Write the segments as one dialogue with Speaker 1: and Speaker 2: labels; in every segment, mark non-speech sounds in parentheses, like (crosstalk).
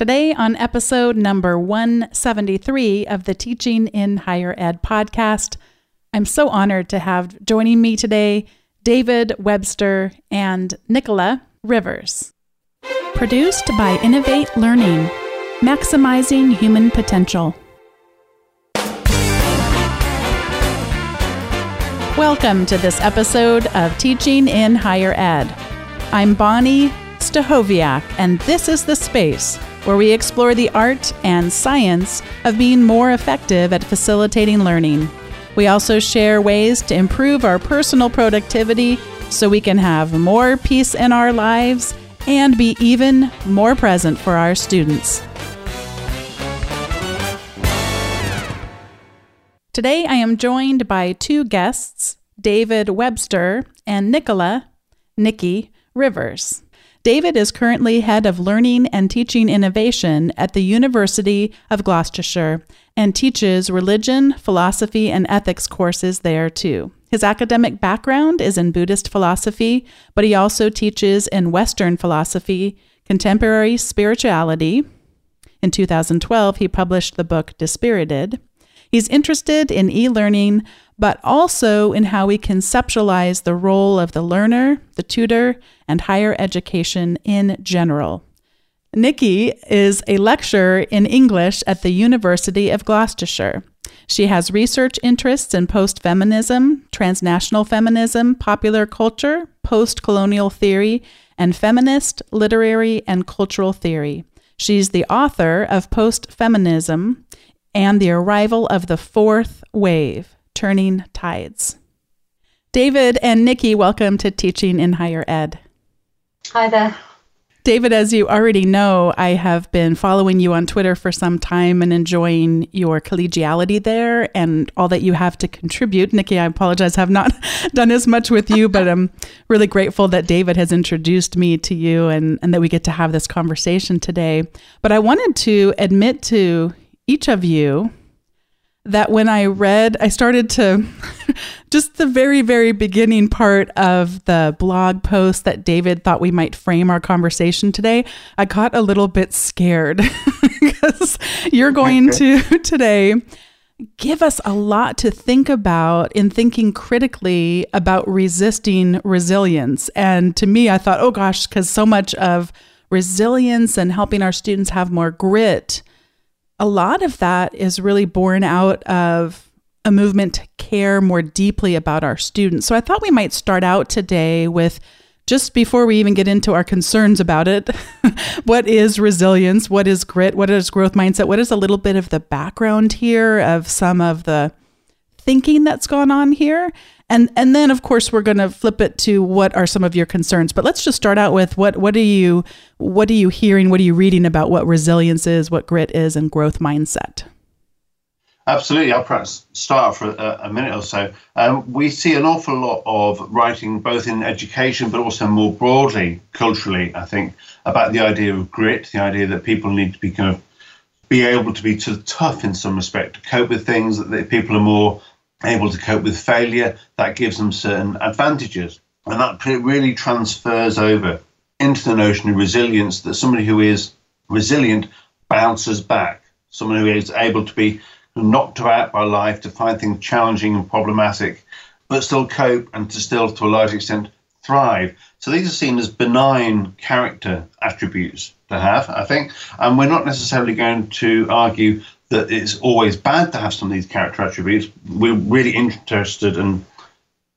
Speaker 1: Today, on episode number 173 of the Teaching in Higher Ed podcast, I'm so honored to have joining me today David Webster and Nicola Rivers. Produced by Innovate Learning, maximizing human potential. Welcome to this episode of Teaching in Higher Ed. I'm Bonni Stachowiak, and this is the space where we explore the art and science of being more effective at facilitating learning. We also share ways to improve our personal productivity so we can have more peace in our lives and be even more present for our students. Today I am joined by two guests, David Webster and Nicola, Nikki Rivers. David is currently head of learning and teaching innovation at the University of Gloucestershire and teaches religion, philosophy, and ethics courses there too. His academic background is in Buddhist philosophy, but he also teaches in Western philosophy, contemporary spirituality. In 2012, he published the book Dispirited. He's interested in e learning, but also in how we conceptualize the role of the learner, the tutor, and higher education in general. Nikki is a lecturer in English at the University of Gloucestershire. She has research interests in post feminism, transnational feminism, popular culture, post colonial theory, and feminist literary and cultural theory. She's the author of Post Feminism and the Arrival of the Fourth Wave Turning Tides. David and Nikki, welcome to Teaching in Higher Ed.
Speaker 2: Hi there.
Speaker 1: David, as you already know, I have been following you on Twitter for some time and enjoying your collegiality there and all that you have to contribute. Nikki, I apologize, I have not (laughs) done as much with you, but I'm really grateful that David has introduced me to you and, and that we get to have this conversation today. But I wanted to admit to each of you that when I read, I started to (laughs) just the very, very beginning part of the blog post that David thought we might frame our conversation today, I got a little bit scared (laughs) because you're going to (laughs) today give us a lot to think about in thinking critically about resisting resilience. And to me, I thought, oh gosh, because so much of resilience and helping our students have more grit a lot of that is really born out of a movement to care more deeply about our students. So I thought we might start out today with just before we even get into our concerns about it, (laughs) what is resilience? What is grit? What is growth mindset? What is a little bit of the background here of some of the thinking that's gone on here? And and then of course we're going to flip it to what are some of your concerns. But let's just start out with what what are you what are you hearing? What are you reading about what resilience is, what grit is, and growth mindset?
Speaker 3: Absolutely. I'll perhaps start for a, a minute or so. Um, we see an awful lot of writing, both in education but also more broadly, culturally, I think, about the idea of grit, the idea that people need to be kind of be able to be too tough in some respect, to cope with things, that people are more able to cope with failure, that gives them certain advantages. And that really transfers over into the notion of resilience that somebody who is resilient bounces back, someone who is able to be knocked about by life, to find things challenging and problematic, but still cope and to still, to a large extent, thrive. So these are seen as benign character attributes to have, I think. And we're not necessarily going to argue that it's always bad to have some of these character attributes. We're really interested and,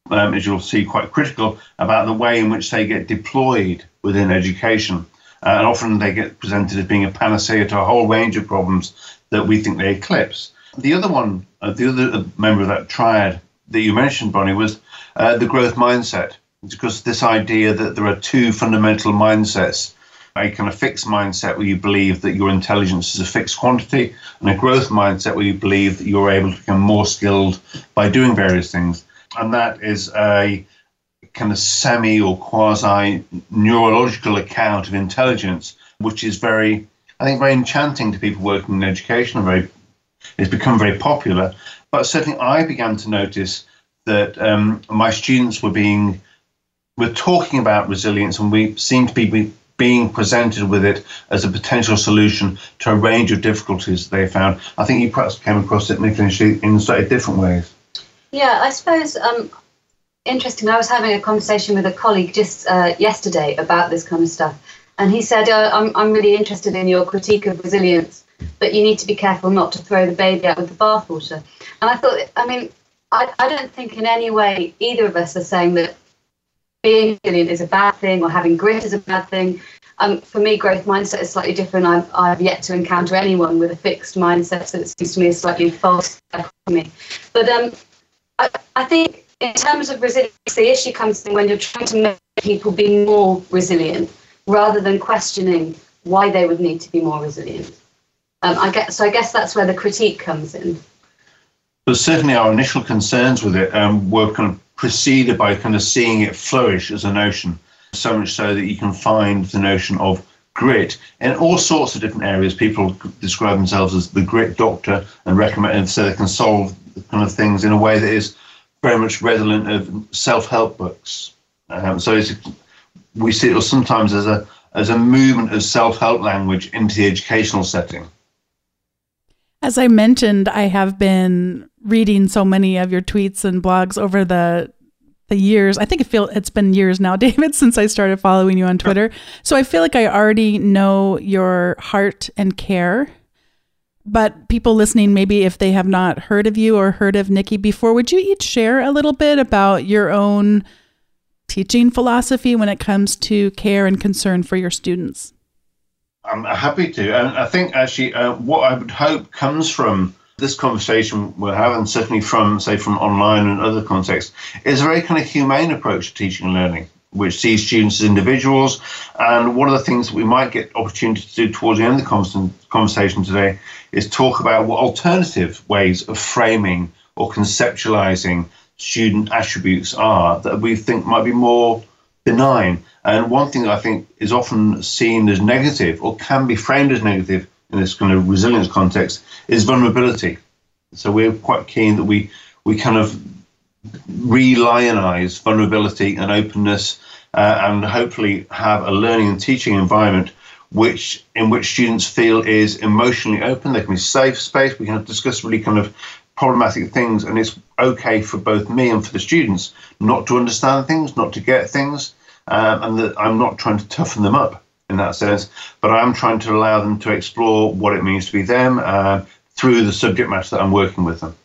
Speaker 3: um, as you'll see, quite critical about the way in which they get deployed within education. Uh, and often they get presented as being a panacea to a whole range of problems that we think they eclipse. The other one, uh, the other member of that triad that you mentioned, Bonni, was uh, the growth mindset. Because this idea that there are two fundamental mindsets kind of fixed mindset where you believe that your intelligence is a fixed quantity, and a growth mindset where you believe that you're able to become more skilled by doing various things. And that is a kind of semi or quasi neurological account of intelligence, which is very, I think, very enchanting to people working in education. Very, it's become very popular. But certainly, I began to notice that um, my students were being, were talking about resilience, and we seemed to be being presented with it as a potential solution to a range of difficulties they found. I think you perhaps came across it, Nicola, in slightly different ways.
Speaker 2: Yeah, I suppose um, interesting. I was having a conversation with a colleague just uh, yesterday about this kind of stuff, and he said, uh, I'm, I'm really interested in your critique of resilience, but you need to be careful not to throw the baby out with the bathwater. And I thought, I mean, I, I don't think in any way either of us are saying that being resilient is a bad thing or having grit is a bad thing. Um, for me, growth mindset is slightly different. I've, I've yet to encounter anyone with a fixed mindset, so it seems to me a slightly false me. But um, I, I think in terms of resilience, the issue comes in when you're trying to make people be more resilient rather than questioning why they would need to be more resilient. Um, I guess, so I guess that's where the critique comes in.
Speaker 3: But certainly our initial concerns with it um, were kind of preceded by kind of seeing it flourish as a notion, so much so that you can find the notion of grit in all sorts of different areas. People describe themselves as the grit doctor and recommend and so they can solve kind of things in a way that is very much redolent of self-help books. Um, so we see it sometimes as a as a movement of self-help language into the educational setting.
Speaker 1: As I mentioned, I have been reading so many of your tweets and blogs over the the years. I think it feel it's been years now, (laughs) David, since I started following you on Twitter. So I feel like I already know your heart and care. But people listening, maybe if they have not heard of you or heard of Nikki before, would you each share a little bit about your own teaching philosophy when it comes to care and concern for your students?
Speaker 3: I'm happy to. And I think actually uh, what I would hope comes from this conversation we're having, certainly from, say, from online and other contexts, is a very kind of humane approach to teaching and learning, which sees students as individuals. And one of the things that we might get opportunity to do towards the end of the conversation today is talk about what alternative ways of framing or conceptualizing student attributes are that we think might be more benign. And one thing that I think is often seen as negative or can be framed as negative in this kind of resilience context is vulnerability. So we're quite keen that we we kind of re-lionize vulnerability and openness, uh, and hopefully have a learning and teaching environment which in which students feel is emotionally open. They can be safe space. We can discuss really kind of problematic things, and it's okay for both me and for the students not to understand things, not to get things, um, and that I'm not trying to toughen them up in that sense, but I'm trying to allow them to explore what it means to be them uh, through the subject matter that I'm working with them.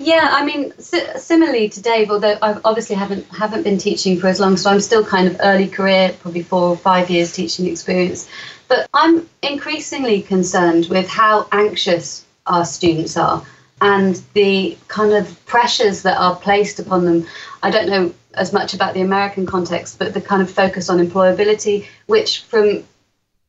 Speaker 2: Yeah, I mean, similarly to Dave, although I obviously haven't haven't been teaching for as long, so I'm still kind of early career, probably four or five years teaching experience. But I'm increasingly concerned with how anxious our students are and the kind of pressures that are placed upon them. I don't know as much about the American context, but the kind of focus on employability, which from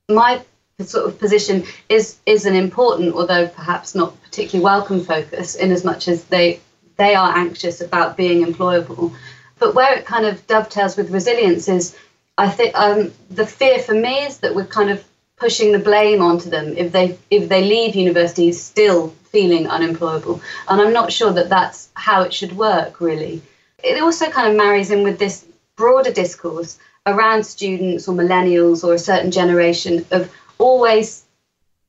Speaker 2: my sort of position is is an important, although perhaps not particularly welcome focus, in as much as they they are anxious about being employable. But where it kind of dovetails with resilience is, I think um, the fear for me is that we're kind of pushing the blame onto them if they if they leave university still feeling unemployable. And I'm not sure that that's how it should work really it also kind of marries in with this broader discourse around students or millennials or a certain generation of always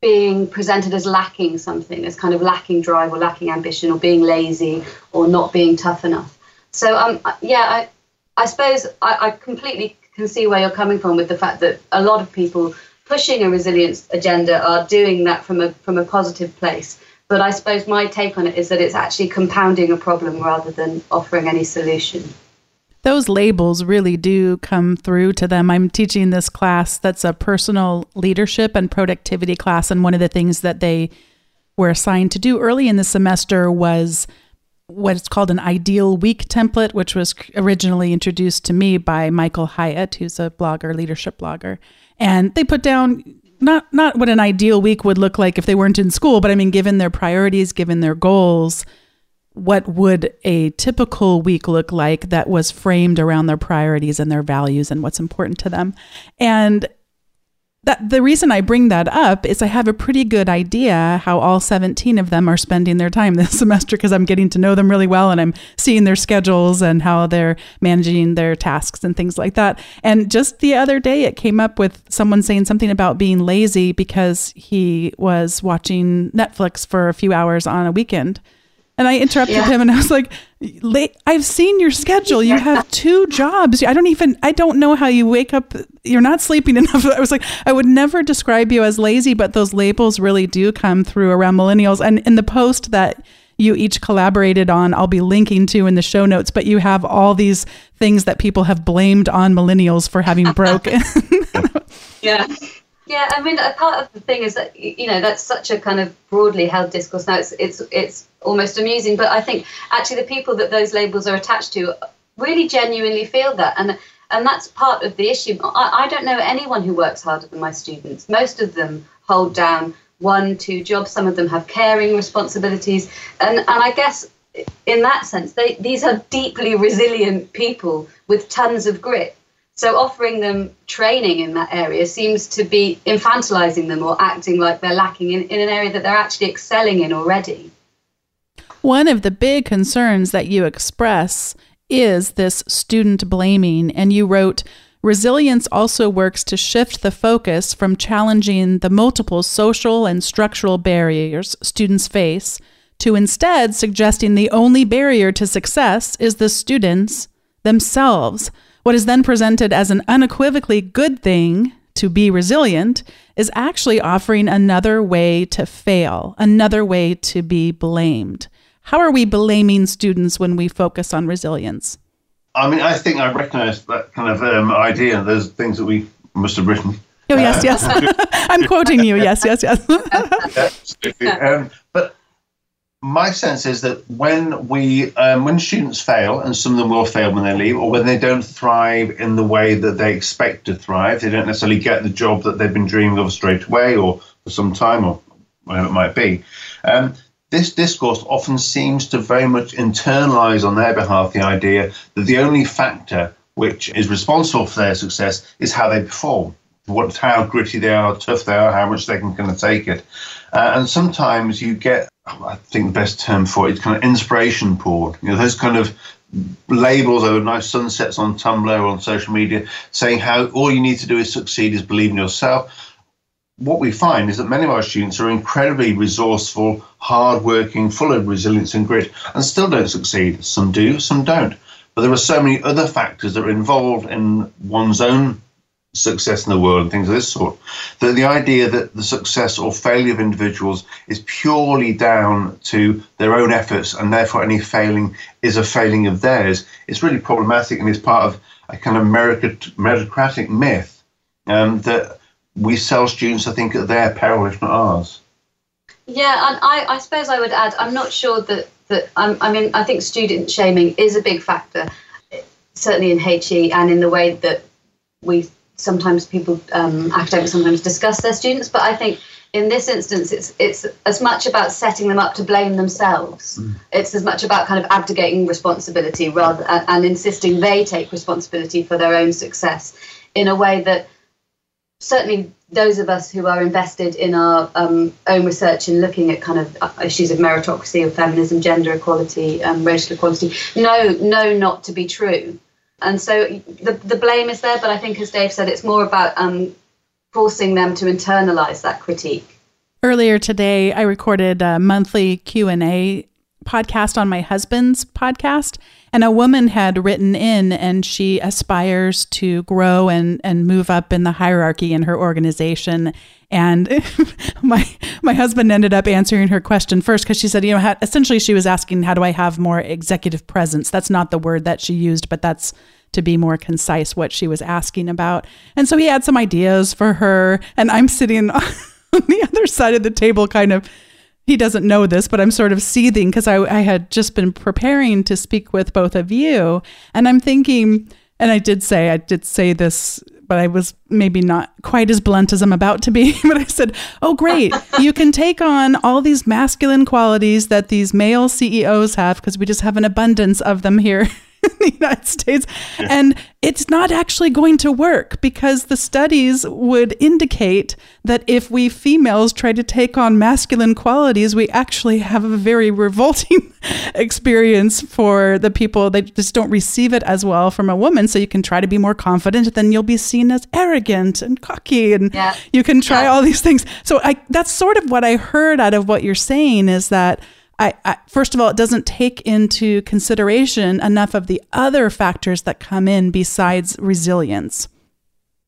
Speaker 2: being presented as lacking something, as kind of lacking drive or lacking ambition or being lazy or not being tough enough. So, um, yeah, I, I suppose I, I completely can see where you're coming from with the fact that a lot of people pushing a resilience agenda are doing that from a from a positive place. But I suppose my take on it is that it's actually compounding a problem rather than offering any solution.
Speaker 1: Those labels really do come through to them. I'm teaching this class that's a personal leadership and productivity class. And one of the things that they were assigned to do early in the semester was what's called an ideal week template, which was originally introduced to me by Michael Hyatt, who's a blogger, leadership blogger. And they put down not not what an ideal week would look like if they weren't in school, but I mean, given their priorities, given their goals, what would a typical week look like that was framed around their priorities and their values and what's important to them? And that the reason I bring that up is I have a pretty good idea how all 17 of them are spending their time (laughs) this semester because I'm getting to know them really well and I'm seeing their schedules and how they're managing their tasks and things like that. And just the other day, it came up with someone saying something about being lazy because he was watching Netflix for a few hours on a weekend. And I interrupted yeah. him and I was like, I've seen your schedule. You have two jobs. I don't even, I don't know how you wake up. You're not sleeping (laughs) enough. I was like, I would never describe you as lazy, but those labels really do come through around millennials. And in the post that you each collaborated on, I'll be linking to in the show notes, but you have all these things that people have blamed on millennials for having (laughs) broken. (laughs)
Speaker 2: yeah. Yeah, I mean, a part of the thing is that you know that's such a kind of broadly held discourse now. It's it's it's almost amusing, but I think actually the people that those labels are attached to really genuinely feel that, and and that's part of the issue. I, I don't know anyone who works harder than my students. Most of them hold down one, two jobs. Some of them have caring responsibilities, and and I guess in that sense, they these are deeply resilient people with tons of grit so offering them training in that area seems to be infantilizing them or acting like they're lacking in, in an area that they're actually excelling in already.
Speaker 1: One of the big concerns that you express is this student blaming, and you wrote, Resilience also works to shift the focus from challenging the multiple social and structural barriers students face to instead suggesting the only barrier to success is the students themselves. What is then presented as an unequivocally good thing to be resilient is actually offering another way to fail, another way to be blamed. How are we blaming students when we focus on resilience?
Speaker 3: I mean, I think I recognize that kind of um, idea. There's things that we must have written.
Speaker 1: Oh, yes, yes. (laughs) I'm quoting you. Yes, yes, yes. (laughs)
Speaker 3: Absolutely. Um, but my sense is that when we um, when students fail and some of them will fail when they leave or when they don't thrive in the way that they expect to thrive they don't necessarily get the job that they've been dreaming of straight away or for some time or whatever it might be um, this discourse often seems to very much internalize on their behalf the idea that the only factor which is responsible for their success is how they perform what how gritty they are, tough they are, how much they can kind of take it. Uh, and sometimes you get, I think the best term for it is kind of inspiration porn. You know, those kind of labels over nice sunsets on Tumblr or on social media saying how all you need to do is succeed is believe in yourself. What we find is that many of our students are incredibly resourceful, hardworking, full of resilience and grit, and still don't succeed. Some do, some don't. But there are so many other factors that are involved in one's own success in the world and things of this sort. That the idea that the success or failure of individuals is purely down to their own efforts and therefore any failing is a failing of theirs is really problematic and is part of a kind of meritocratic myth um, that we sell students, I think, at their peril, if not ours.
Speaker 2: Yeah, and I, I suppose I would add, I'm not sure that, that um, I mean, I think student shaming is a big factor, certainly in HE and in the way that we sometimes people um, academics sometimes discuss their students, but I think in this instance it's it's as much about setting them up to blame themselves. Mm. It's as much about kind of abdicating responsibility rather and, and insisting they take responsibility for their own success in a way that certainly those of us who are invested in our um, own research and looking at kind of uh, issues of meritocracy, of feminism, gender equality, um, racial equality, know know not to be true. And so the, the blame is there, but I think, as Dave said, it's more about um, forcing them to internalize that critique.
Speaker 1: Earlier today, I recorded a monthly Q&A podcast on my husband's podcast and a woman had written in and she aspires to grow and, and move up in the hierarchy in her organization. And (laughs) my my husband ended up answering her question first because she said you know how, essentially she was asking how do i have more executive presence? That's not the word that she used but that's to be more concise what she was asking about. And so he had some ideas for her and i'm sitting (laughs) on the other side of the table kind of he doesn't know this, but I'm sort of seething because I, I had just been preparing to speak with both of you. And I'm thinking, and I did say, I did say this, but I was maybe not quite as blunt as I'm about to be. (laughs) but I said, Oh, great. you can take on all these masculine qualities that these male CEOs have because we just have an abundance of them here (laughs) (laughs) in the United States. Yeah. And it's not actually going to work because the studies would indicate that if we females try to take on masculine qualities, we actually have a very (laughs) revolting experience for the people. They just don't receive it as well from a woman. So you can try to be more confident, then you'll be seen as arrogant and cocky, and yeah. you can try yeah. all these things. So I, that's sort of what I heard out of what you're saying is that I, I, first of all, it doesn't take into consideration enough of the other factors that come in besides resilience.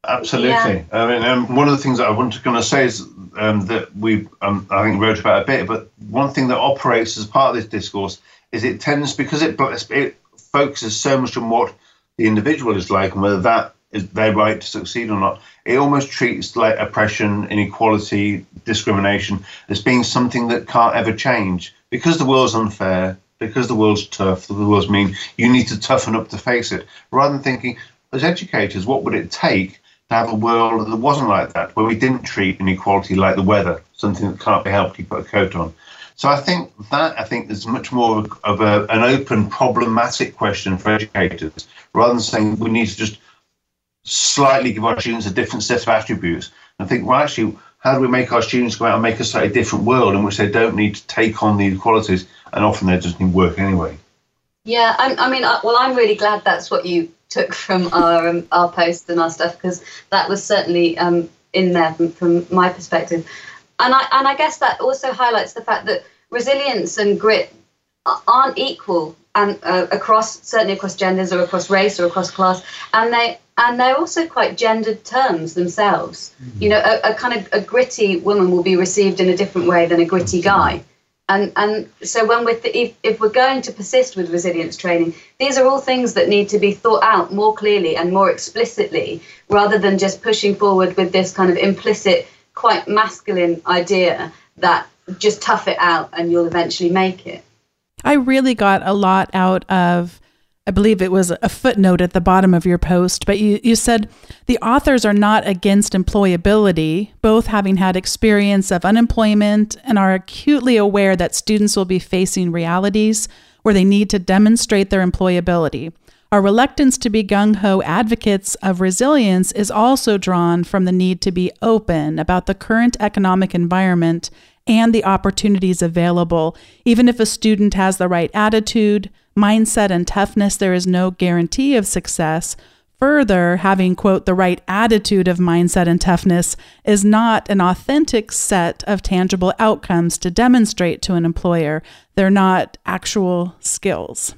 Speaker 3: Absolutely. Yeah. I mean, um, one of the things that I want to kind of say is um, that we, um, I think, wrote about a bit, but one thing that operates as part of this discourse is it tends because it it focuses so much on what the individual is like and whether that is their right to succeed or not. It almost treats like oppression, inequality, discrimination as being something that can't ever change because the world's unfair, because the world's tough, the world's mean, you need to toughen up to face it. Rather than thinking, as educators, what would it take to have a world that wasn't like that, where we didn't treat inequality like the weather, something that can't be helped, you put a coat on. So I think that I think is much more of a, an open, problematic question for educators, rather than saying we need to just slightly give our students a different set of attributes and think, well, actually, how do we make our students go out and make a slightly different world in which they don't need to take on these qualities? And often they just need work anyway?
Speaker 2: Yeah, I, I mean, well, I'm really glad that's what you took from our um, our post and our stuff because that was certainly um, in there from, from my perspective, and I and I guess that also highlights the fact that resilience and grit aren't equal and uh, across certainly across genders or across race or across class, and they and they're also quite gendered terms themselves. Mm-hmm. You know, a, a, kind of a gritty woman will be received in a different way than a gritty guy. And and so when we're th- if, if we're going to persist with resilience training, these are all things that need to be thought out more clearly and more explicitly, rather than just pushing forward with this kind of implicit, quite masculine idea that just tough it out and you'll eventually make it.
Speaker 1: I really got a lot out of I believe it was a footnote at the bottom of your post, but you, you said the authors are not against employability, both having had experience of unemployment and are acutely aware that students will be facing realities where they need to demonstrate their employability. Our reluctance to be gung ho advocates of resilience is also drawn from the need to be open about the current economic environment and the opportunities available. Even if a student has the right attitude, mindset, and toughness, there is no guarantee of success. Further, having, quote, the right attitude of mindset and toughness is not an authentic set of tangible outcomes to demonstrate to an employer. They're not actual skills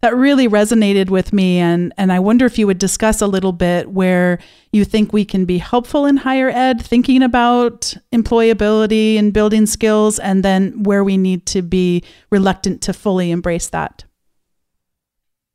Speaker 1: that really resonated with me and and I wonder if you would discuss a little bit where you think we can be helpful in higher ed thinking about employability and building skills and then where we need to be reluctant to fully embrace that.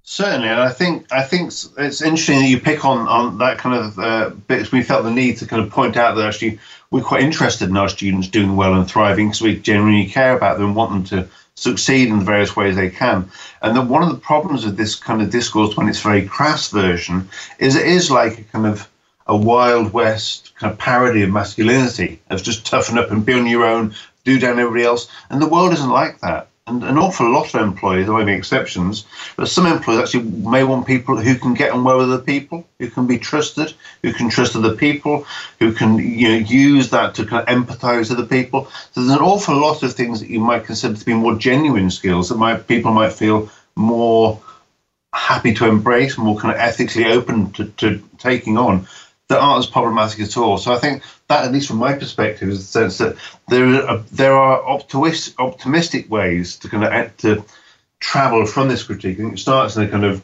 Speaker 3: Certainly, and I think I think it's interesting that you pick on on that kind of uh, bits. We felt the need to kind of point out that actually we're quite interested in our students doing well and thriving because we genuinely care about them and want them to succeed in the various ways they can. And that one of the problems with this kind of discourse, when it's very crass version, is it is like a kind of a wild west kind of parody of masculinity, of just toughen up and be on your own, do down everybody else. And the world isn't like that and an awful lot of employees, there may be exceptions, but some employees actually may want people who can get on well with other people, who can be trusted, who can trust other people, who can you know, use that to kind of empathize with other people. So there's an awful lot of things that you might consider to be more genuine skills that might people might feel more happy to embrace, more kind of ethically open to, to taking on that aren't as problematic at all. So I think that, at least from my perspective, is the sense that there are there are optimistic, optimistic ways to kind of to travel from this critique. And it starts in a kind of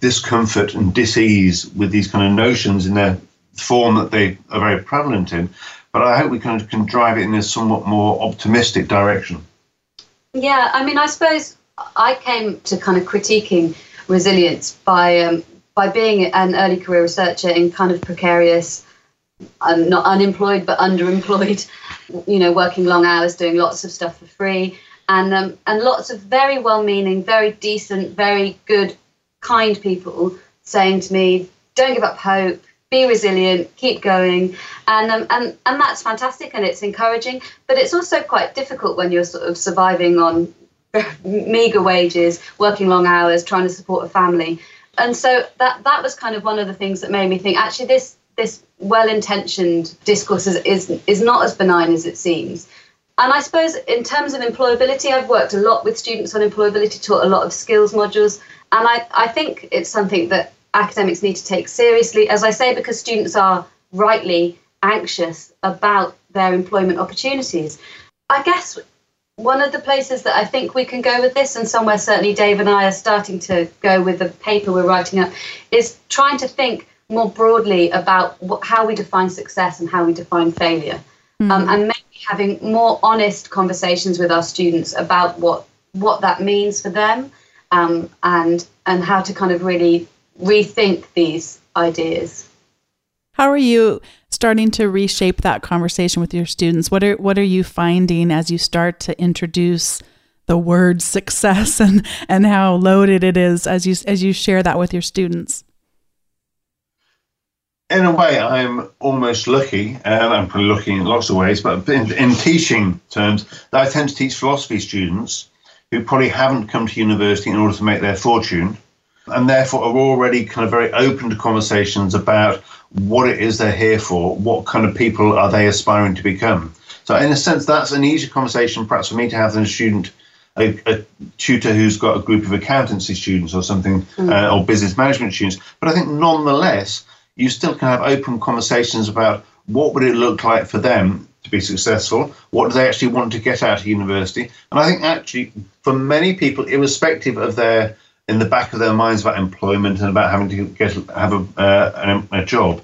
Speaker 3: discomfort and disease with these kind of notions in their form that they are very prevalent in. But I hope we kind of can drive it in a somewhat more optimistic direction.
Speaker 2: Yeah, I mean, I suppose I came to kind of critiquing resilience by um, by being an early career researcher in kind of precarious, um, not unemployed but underemployed, (laughs) you know, working long hours, doing lots of stuff for free, and um, and lots of very well-meaning, very decent, very good, kind people saying to me, "Don't give up hope." Be resilient, keep going, and um, and and that's fantastic and it's encouraging. But it's also quite difficult when you're sort of surviving on (laughs) meager wages, working long hours, trying to support a family. And so that that was kind of one of the things that made me think actually this this well-intentioned discourse is, is is not as benign as it seems. And I suppose in terms of employability, I've worked a lot with students on employability, taught a lot of skills modules, and I, I think it's something that academics need to take seriously, as I say, because students are rightly anxious about their employment opportunities. I guess one of the places that I think we can go with this, and somewhere certainly Dave and I are starting to go with the paper we're writing up, is trying to think more broadly about what, how we define success and how we define failure. Mm. Um, and maybe having more honest conversations with our students about what what that means for them um, and and how to kind of really rethink these ideas.
Speaker 1: How are you starting to reshape that conversation with your students? What are what are you finding as you start to introduce the word success (laughs) and and how loaded it is as you as you share that with your students?
Speaker 3: In a way, I'm almost lucky, and I'm probably lucky in lots of ways, but in, in teaching terms, I tend to teach philosophy students who probably haven't come to university in order to make their fortune and therefore are already kind of very open to conversations about what it is they're here for, what kind of people are they aspiring to become. So, in a sense, that's an easier conversation perhaps for me to have than a student, a, a tutor who's got a group of accountancy students or something, mm. uh, or business management students. But I think nonetheless, you still can have open conversations about what would it look like for them to be successful? What do they actually want to get out of university? And I think actually, for many people, irrespective of their in the back of their minds about employment and about having to get have a, uh, a, a job,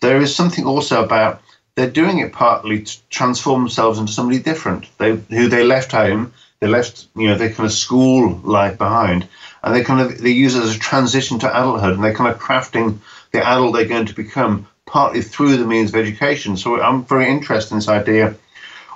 Speaker 3: there is something also about they're doing it partly to transform themselves into somebody different. They who they left home, they left you know their kind of school life behind, and they kind of they use it as a transition to adulthood, and they're kind of crafting the adult they're going to become partly through the means of education. So I'm very interested in this idea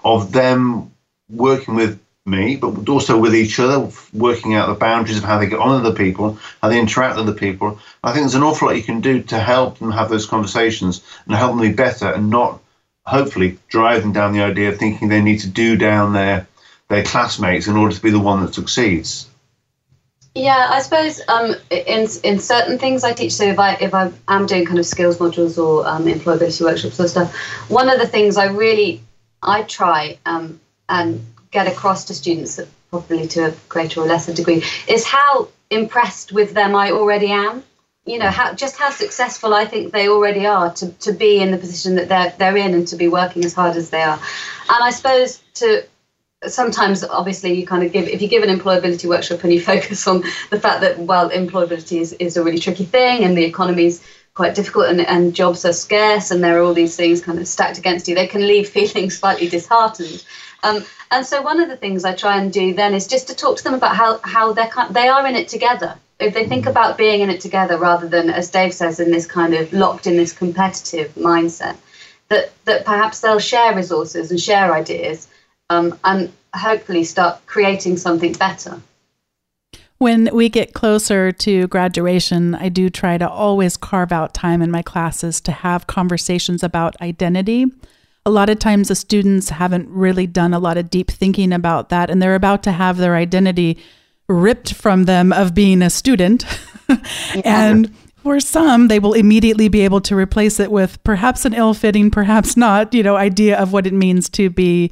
Speaker 3: of them working with me, but also with each other, working out the boundaries of how they get on with other people, how they interact with other people. I think there's an awful lot you can do to help them have those conversations and help them be better and not hopefully drive them down the idea of thinking they need to do down their their classmates in order to be the one that succeeds.
Speaker 2: Yeah, I suppose um, in in certain things I teach. So if I if I am doing kind of skills modules or um, employability workshops or stuff, one of the things I really I try um, and get across to students, probably to a greater or lesser degree, is how impressed with them I already am. You know, how just how successful I think they already are to, to be in the position that they're they're in and to be working as hard as they are. And I suppose to sometimes obviously you kind of give if you give an employability workshop and you (laughs) focus on the fact that well employability is, is a really tricky thing and the economy's quite difficult and, and jobs are scarce and there are all these things kind of stacked against you they can leave (laughs) feeling slightly disheartened um, and so one of the things I try and do then is just to talk to them about how, how they're, they are in it together. If they think about being in it together rather than, as Dave says, in this kind of locked in this competitive mindset, that, that perhaps they'll share resources and share ideas um, and hopefully start creating something better.
Speaker 1: When we get closer to graduation, I do try to always carve out time in my classes to have conversations about identity a lot of times the students haven't really done a lot of deep thinking about that and they're about to have their identity ripped from them of being a student. (laughs) And for some they will immediately be able to replace it with perhaps an ill-fitting perhaps not you know idea of what it means to be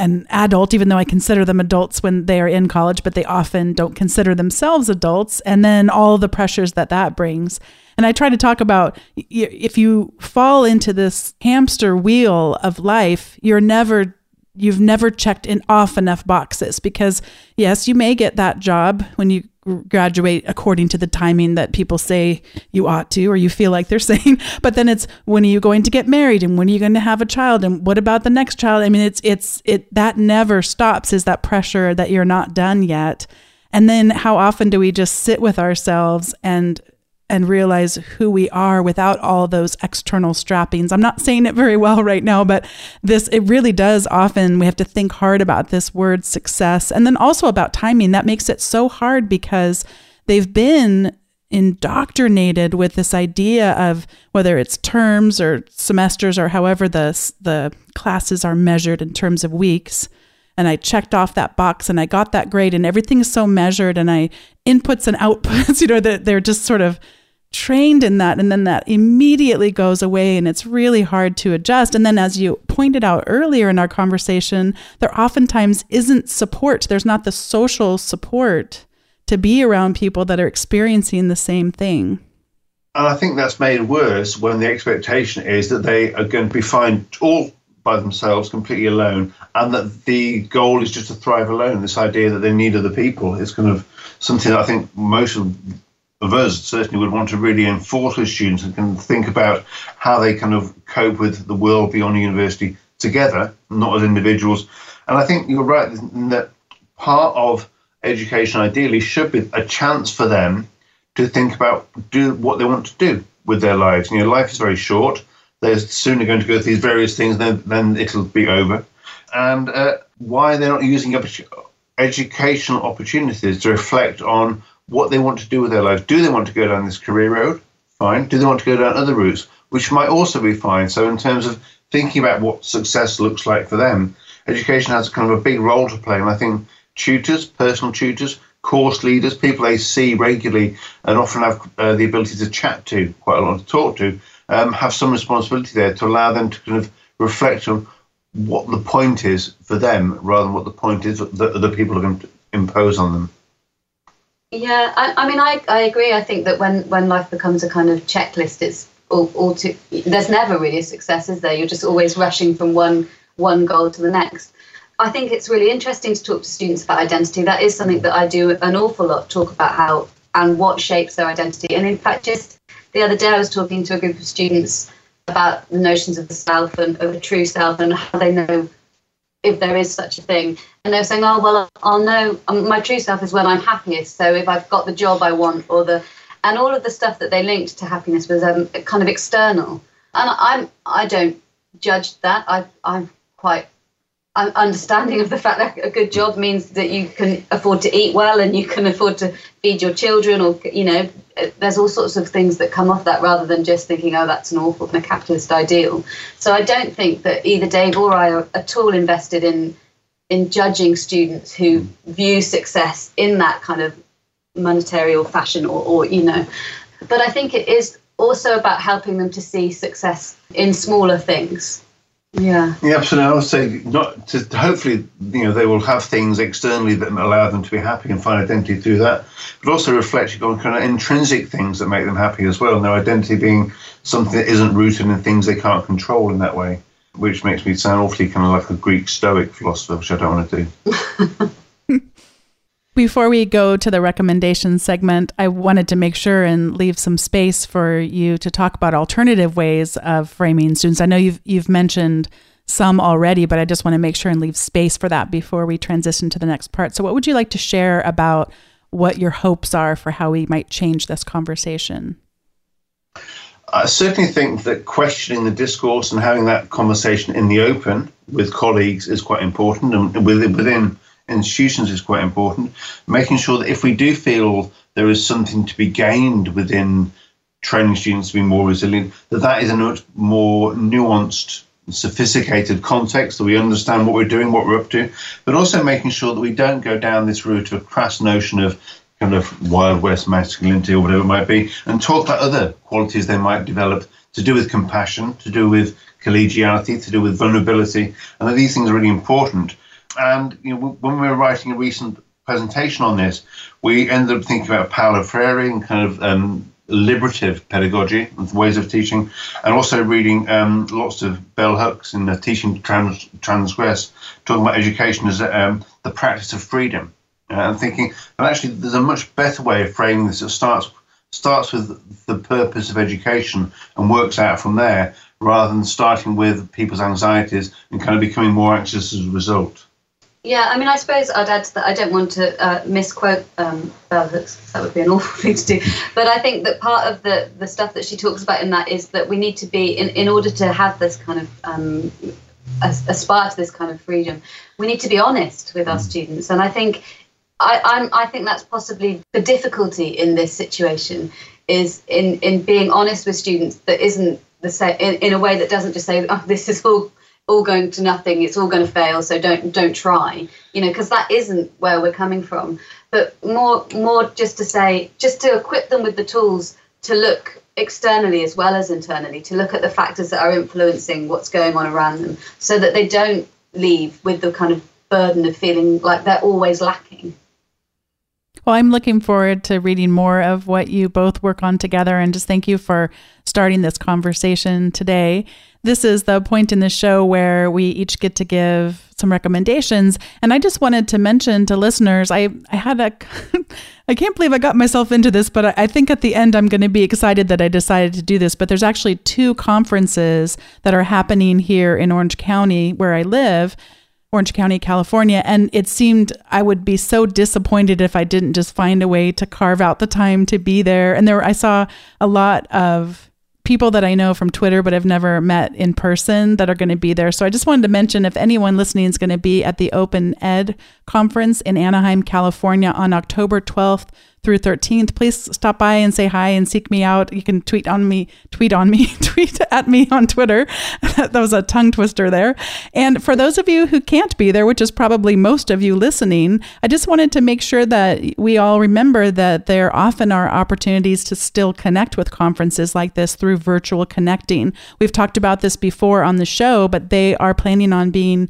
Speaker 1: an adult even though i consider them adults when they are in college but they often don't consider themselves adults. And then all the pressures that that brings. And I try to talk about if you fall into this hamster wheel of life, you're never you've never checked in off enough boxes because yes, you may get that job when you graduate according to the timing that people say you ought to or you feel like they're (laughs) saying but then it's when are you going to get married and when are you going to have a child and what about the next child? I mean it's it's it that never stops is that pressure that you're not done yet. And then how often do we just sit with ourselves and and realize who we are without all those external strappings. I'm not saying it very well right now, but this, it really does often, we have to think hard about this word success and then also about timing. That makes it so hard because they've been indoctrinated with this idea of whether it's terms or semesters or however the, the classes are measured in terms of weeks and I checked off that box and I got that grade and everything's so measured and I inputs and outputs, (laughs) you know, that they're just sort of trained in that and then that immediately goes away and it's really hard to adjust. And then as you pointed out earlier in our conversation there oftentimes isn't support. There's not the social support to be around people that are experiencing the same thing.
Speaker 3: And i think that's made worse when the expectation is that they are going to be fine all by themselves completely alone and that the goal is just to thrive alone. This idea that they need other people is kind of something i think most of of us certainly would want to really enforce with students and can think about how they kind of cope with the world beyond university together, not as individuals. And I think you're right that part of education ideally should be a chance for them to think about do what they want to do with their lives. You know, life is very short. They're sooner going to go through these various things, then then it'll be over. And uh, why they're not using educational opportunities to reflect on what they want to do with their lives. Do they want to go down this career road? Fine. Do they want to go down other routes, which might also be fine? So, in terms of thinking about what success looks like for them, education has kind of a big role to play. And I think tutors, personal tutors, course leaders, people they see regularly and often have uh, the ability to chat to, quite a lot to talk to, um, have some responsibility there to allow them to kind of reflect on what the point is for them rather than what the point is that other people are going to impose on them.
Speaker 2: Yeah, I, I mean, I, I agree. I think that when, when life becomes a kind of checklist, it's all, all too, there's never really a success, is there? You're just always rushing from one one goal to the next. I think it's really interesting to talk to students about identity. That is something that I do an awful lot, talk about how and what shapes their identity. And in fact, just the other day, I was talking to a group of students about the notions of the self and of a true self and how they know if there is such a thing. And they're saying, oh, well, I'll know um, my true self is when I'm happiest. So if I've got the job I want or the, and all of the stuff that they linked to happiness was um, kind of external. And I'm, I don't judge that. I, I'm quite understanding of the fact that a good job means that you can afford to eat well and you can afford to feed your children or you know there's all sorts of things that come off that rather than just thinking oh that's an awful kind of capitalist ideal. So i don't think that either dave or i are at all invested in in judging students who hmm. view success in that kind of monetary or fashion or, or you know. But i think it is also about helping them to see success in smaller things yeah.
Speaker 3: Yeah, absolutely. I would say not to hopefully you know they will have things externally that allow them to be happy and find identity through that, but also reflect on kind of intrinsic things that make them happy as well. And their identity being something that isn't rooted in things they can't control in that way, which makes me sound awfully kind of like a Greek Stoic philosopher, which I don't want to do. (laughs)
Speaker 1: Before we go to the recommendation segment, I wanted to make sure and leave some space for you to talk about alternative ways of framing students. I know you've you've mentioned some already, but I just want to make sure and leave space for that before we transition to the next part. So, what would you like to share about what your hopes are for how we might change this conversation?
Speaker 3: I certainly think that questioning the discourse and having that conversation in the open with colleagues is quite important, and within institutions is quite important. Making sure that if we do feel there is something to be gained within training students to be more resilient, that that is a much more nuanced, sophisticated context, that we understand what we're doing, what we're up to, but also making sure that we don't go down this route of crass notion of kind of Wild West masculinity or whatever it might be, and talk about other qualities they might develop to do with compassion, to do with collegiality, to do with vulnerability, and that these things are really important. And you know, when we were writing a recent presentation on this, we ended up thinking about Paulo Freire and kind of um, liberative pedagogy, and ways of teaching, and also reading um, lots of bell hooks in the Teaching Trans- Transgress, talking about education as um, the practice of freedom. Uh, and thinking, and actually, there's a much better way of framing this. It starts starts with the purpose of education and works out from there, rather than starting with people's anxieties and kind of becoming more anxious as a result.
Speaker 2: Yeah, I mean, I suppose I'd add to that. I don't want to uh, misquote um, bell hooks. That would be an (laughs) awful thing to do. But I think that part of the, the stuff that she talks about in that is that we need to be, in, in order to have this kind of um, aspire to this kind of freedom, we need to be honest with our mm. students. And I think I, I'm, I think that's possibly the difficulty in this situation is in, in being honest with students that isn't the same in, in a way that doesn't just say, oh, this is all all going to nothing it's all going to fail so don't don't try you know because that isn't where we're coming from. But more more just to say just to equip them with the tools to look externally as well as internally to look at the factors that are influencing what's going on around them so that they don't leave with the kind of burden of feeling like they're always lacking
Speaker 1: well, I'm looking forward to reading more of what you both work on together and just thank you for starting this conversation today. This is the point in the show where we each get to give some recommendations. And I just wanted to mention to listeners, I, I had a, (laughs) I can't believe I got myself into this, but I I think at the end I'm going to be excited that I decided to do this. But there's actually two conferences that are happening here in Orange County where I live Orange County, California. And it seemed I would be so disappointed if I didn't just find a way to carve out the time to be there. And there, I saw a lot of people that I know from Twitter, but I've never met in person that are going to be there. So I just wanted to mention if anyone listening is going to be at the Open Ed conference in Anaheim, California on October 12th through 13th. Please stop by and say hi and seek me out. You can tweet on me, tweet on me, (laughs) tweet at me on Twitter. (laughs) that was a tongue twister there. And for those of you who can't be there, which is probably most of you listening, I just wanted to make sure that we all remember that there often are opportunities to still connect with conferences like this through virtual connecting. We've talked about this before on the show, but they are planning on being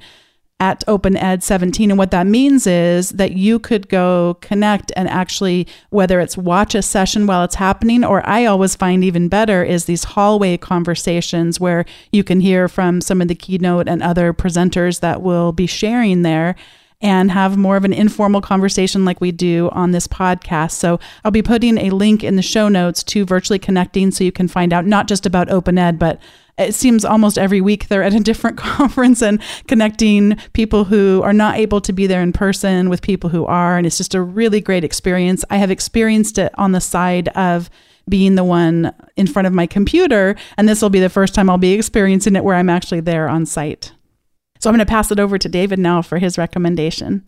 Speaker 1: at Open Ed 17. And what that means is that you could go connect and actually, whether it's watch a session while it's happening, or I always find even better is these hallway conversations where you can hear from some of the keynote and other presenters that will be sharing there and have more of an informal conversation like we do on this podcast. So I'll be putting a link in the show notes to virtually connecting so you can find out not just about open ed, but it seems almost every week they're at a different (laughs) conference and connecting people who are not able to be there in person with people who are. And it's just a really great experience. I have experienced it on the side of being the one in front of my computer. And this will be the first time I'll be experiencing it where I'm actually there on site. So I'm going to pass it over to David now for his recommendation.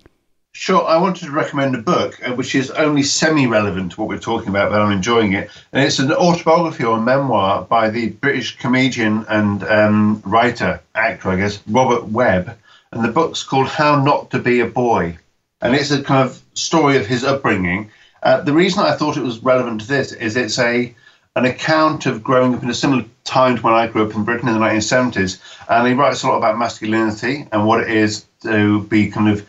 Speaker 3: Sure, I wanted to recommend a book uh, which is only semi relevant to what we're talking about, but I'm enjoying it. And it's an autobiography or memoir by the British comedian and um, writer, actor, I guess, Robert Webb. And the book's called How Not to Be a Boy. And it's a kind of story of his upbringing. Uh, the reason I thought it was relevant to this is it's a an account of growing up in a similar time to when I grew up in Britain in the 1970s. And he writes a lot about masculinity and what it is to be kind of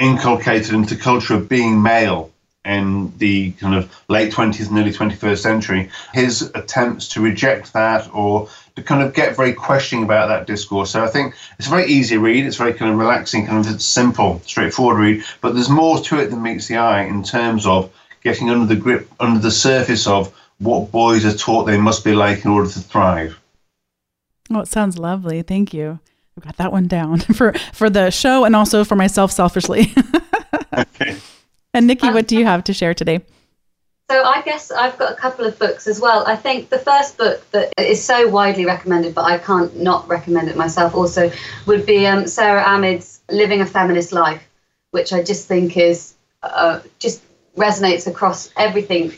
Speaker 3: inculcated into culture of being male in the kind of late 20th and early 21st century, his attempts to reject that or to kind of get very questioning about that discourse. So I think it's a very easy read. It's very kind of relaxing, kind of simple, straightforward read. But there's more to it than meets the eye in terms of getting under the grip, under the surface of what boys are taught they must be like in order to thrive.
Speaker 1: Oh, it sounds lovely. Thank you. I got that one down (laughs) for for the show and also for myself selfishly. okay. (laughs) And Nikki, what do you have to share today?
Speaker 2: So I guess I've got a couple of books as well. I think the first book that is so widely recommended, but I can't not recommend it myself, also would be um, Sara Ahmed's "Living a Feminist Life," which I just think is uh, just resonates across everything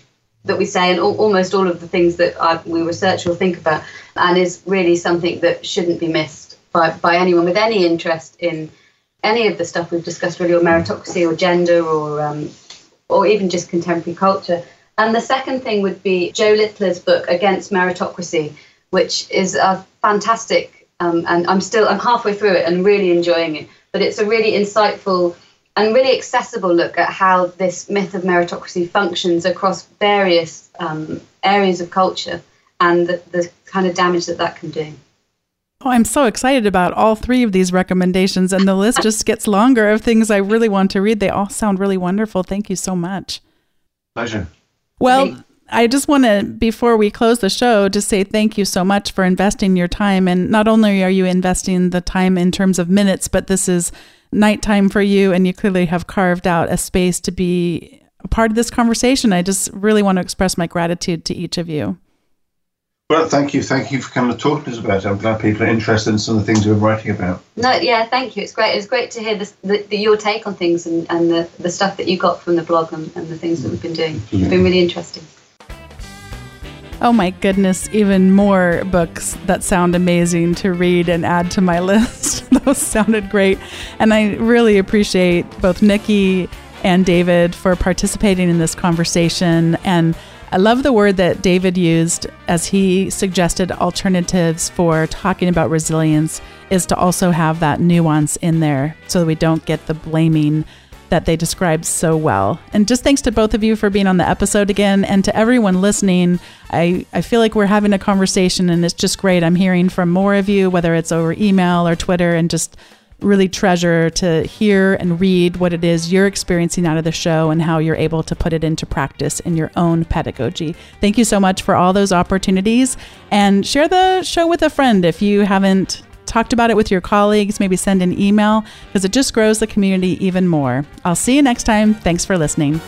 Speaker 2: that we say and al- almost all of the things that I, we research or think about, and is really something that shouldn't be missed by, by anyone with any interest in any of the stuff we've discussed, really, or meritocracy, or gender, or um, or even just contemporary culture. And the second thing would be Jo Littler's book Against Meritocracy, which is a fantastic, um, and I'm still I'm halfway through it and really enjoying it. But it's a really insightful and really accessible look at how this myth of meritocracy functions across various um, areas of culture and the, the kind of damage that that can do.
Speaker 1: Oh, I'm so excited about all three of these recommendations, and the list just gets longer of things I really want to read. They all sound really wonderful. Thank you so much.
Speaker 3: Pleasure.
Speaker 1: Well, I just want to, before we close the show, just say thank you so much for investing your time. And not only are you investing the time in terms of minutes, but this is nighttime for you, and you clearly have carved out a space to be a part of this conversation. I just really want to express my gratitude to each of you.
Speaker 3: Well, thank you. Thank you for coming to talk to us about it. I'm glad people are interested in some of the things we're writing about.
Speaker 2: No, yeah, thank you. It's great. It's great to hear this, the, the, your take on things and, and the, the stuff that you got from the blog and, and the things that we've been doing. Mm-hmm. It's been really interesting.
Speaker 1: Oh my goodness, even more books that sound amazing to read and add to my (laughs) list. Those sounded great. And I really appreciate both Nikki and David for participating in this conversation. And I love the word that David used as he suggested alternatives for talking about resilience is to also have that nuance in there so that we don't get the blaming that they described so well. And just thanks to both of you for being on the episode again and to everyone listening. I, I feel like we're having a conversation and it's just great. I'm hearing from more of you, whether it's over email or Twitter, and just really treasure to hear and read what it is you're experiencing out of the show and how you're able to put it into practice in your own pedagogy. Thank you so much for all those opportunities and share the show with a friend if you haven't talked about it with your colleagues, maybe send an email because it just grows the community even more. I'll see you next time. Thanks for listening.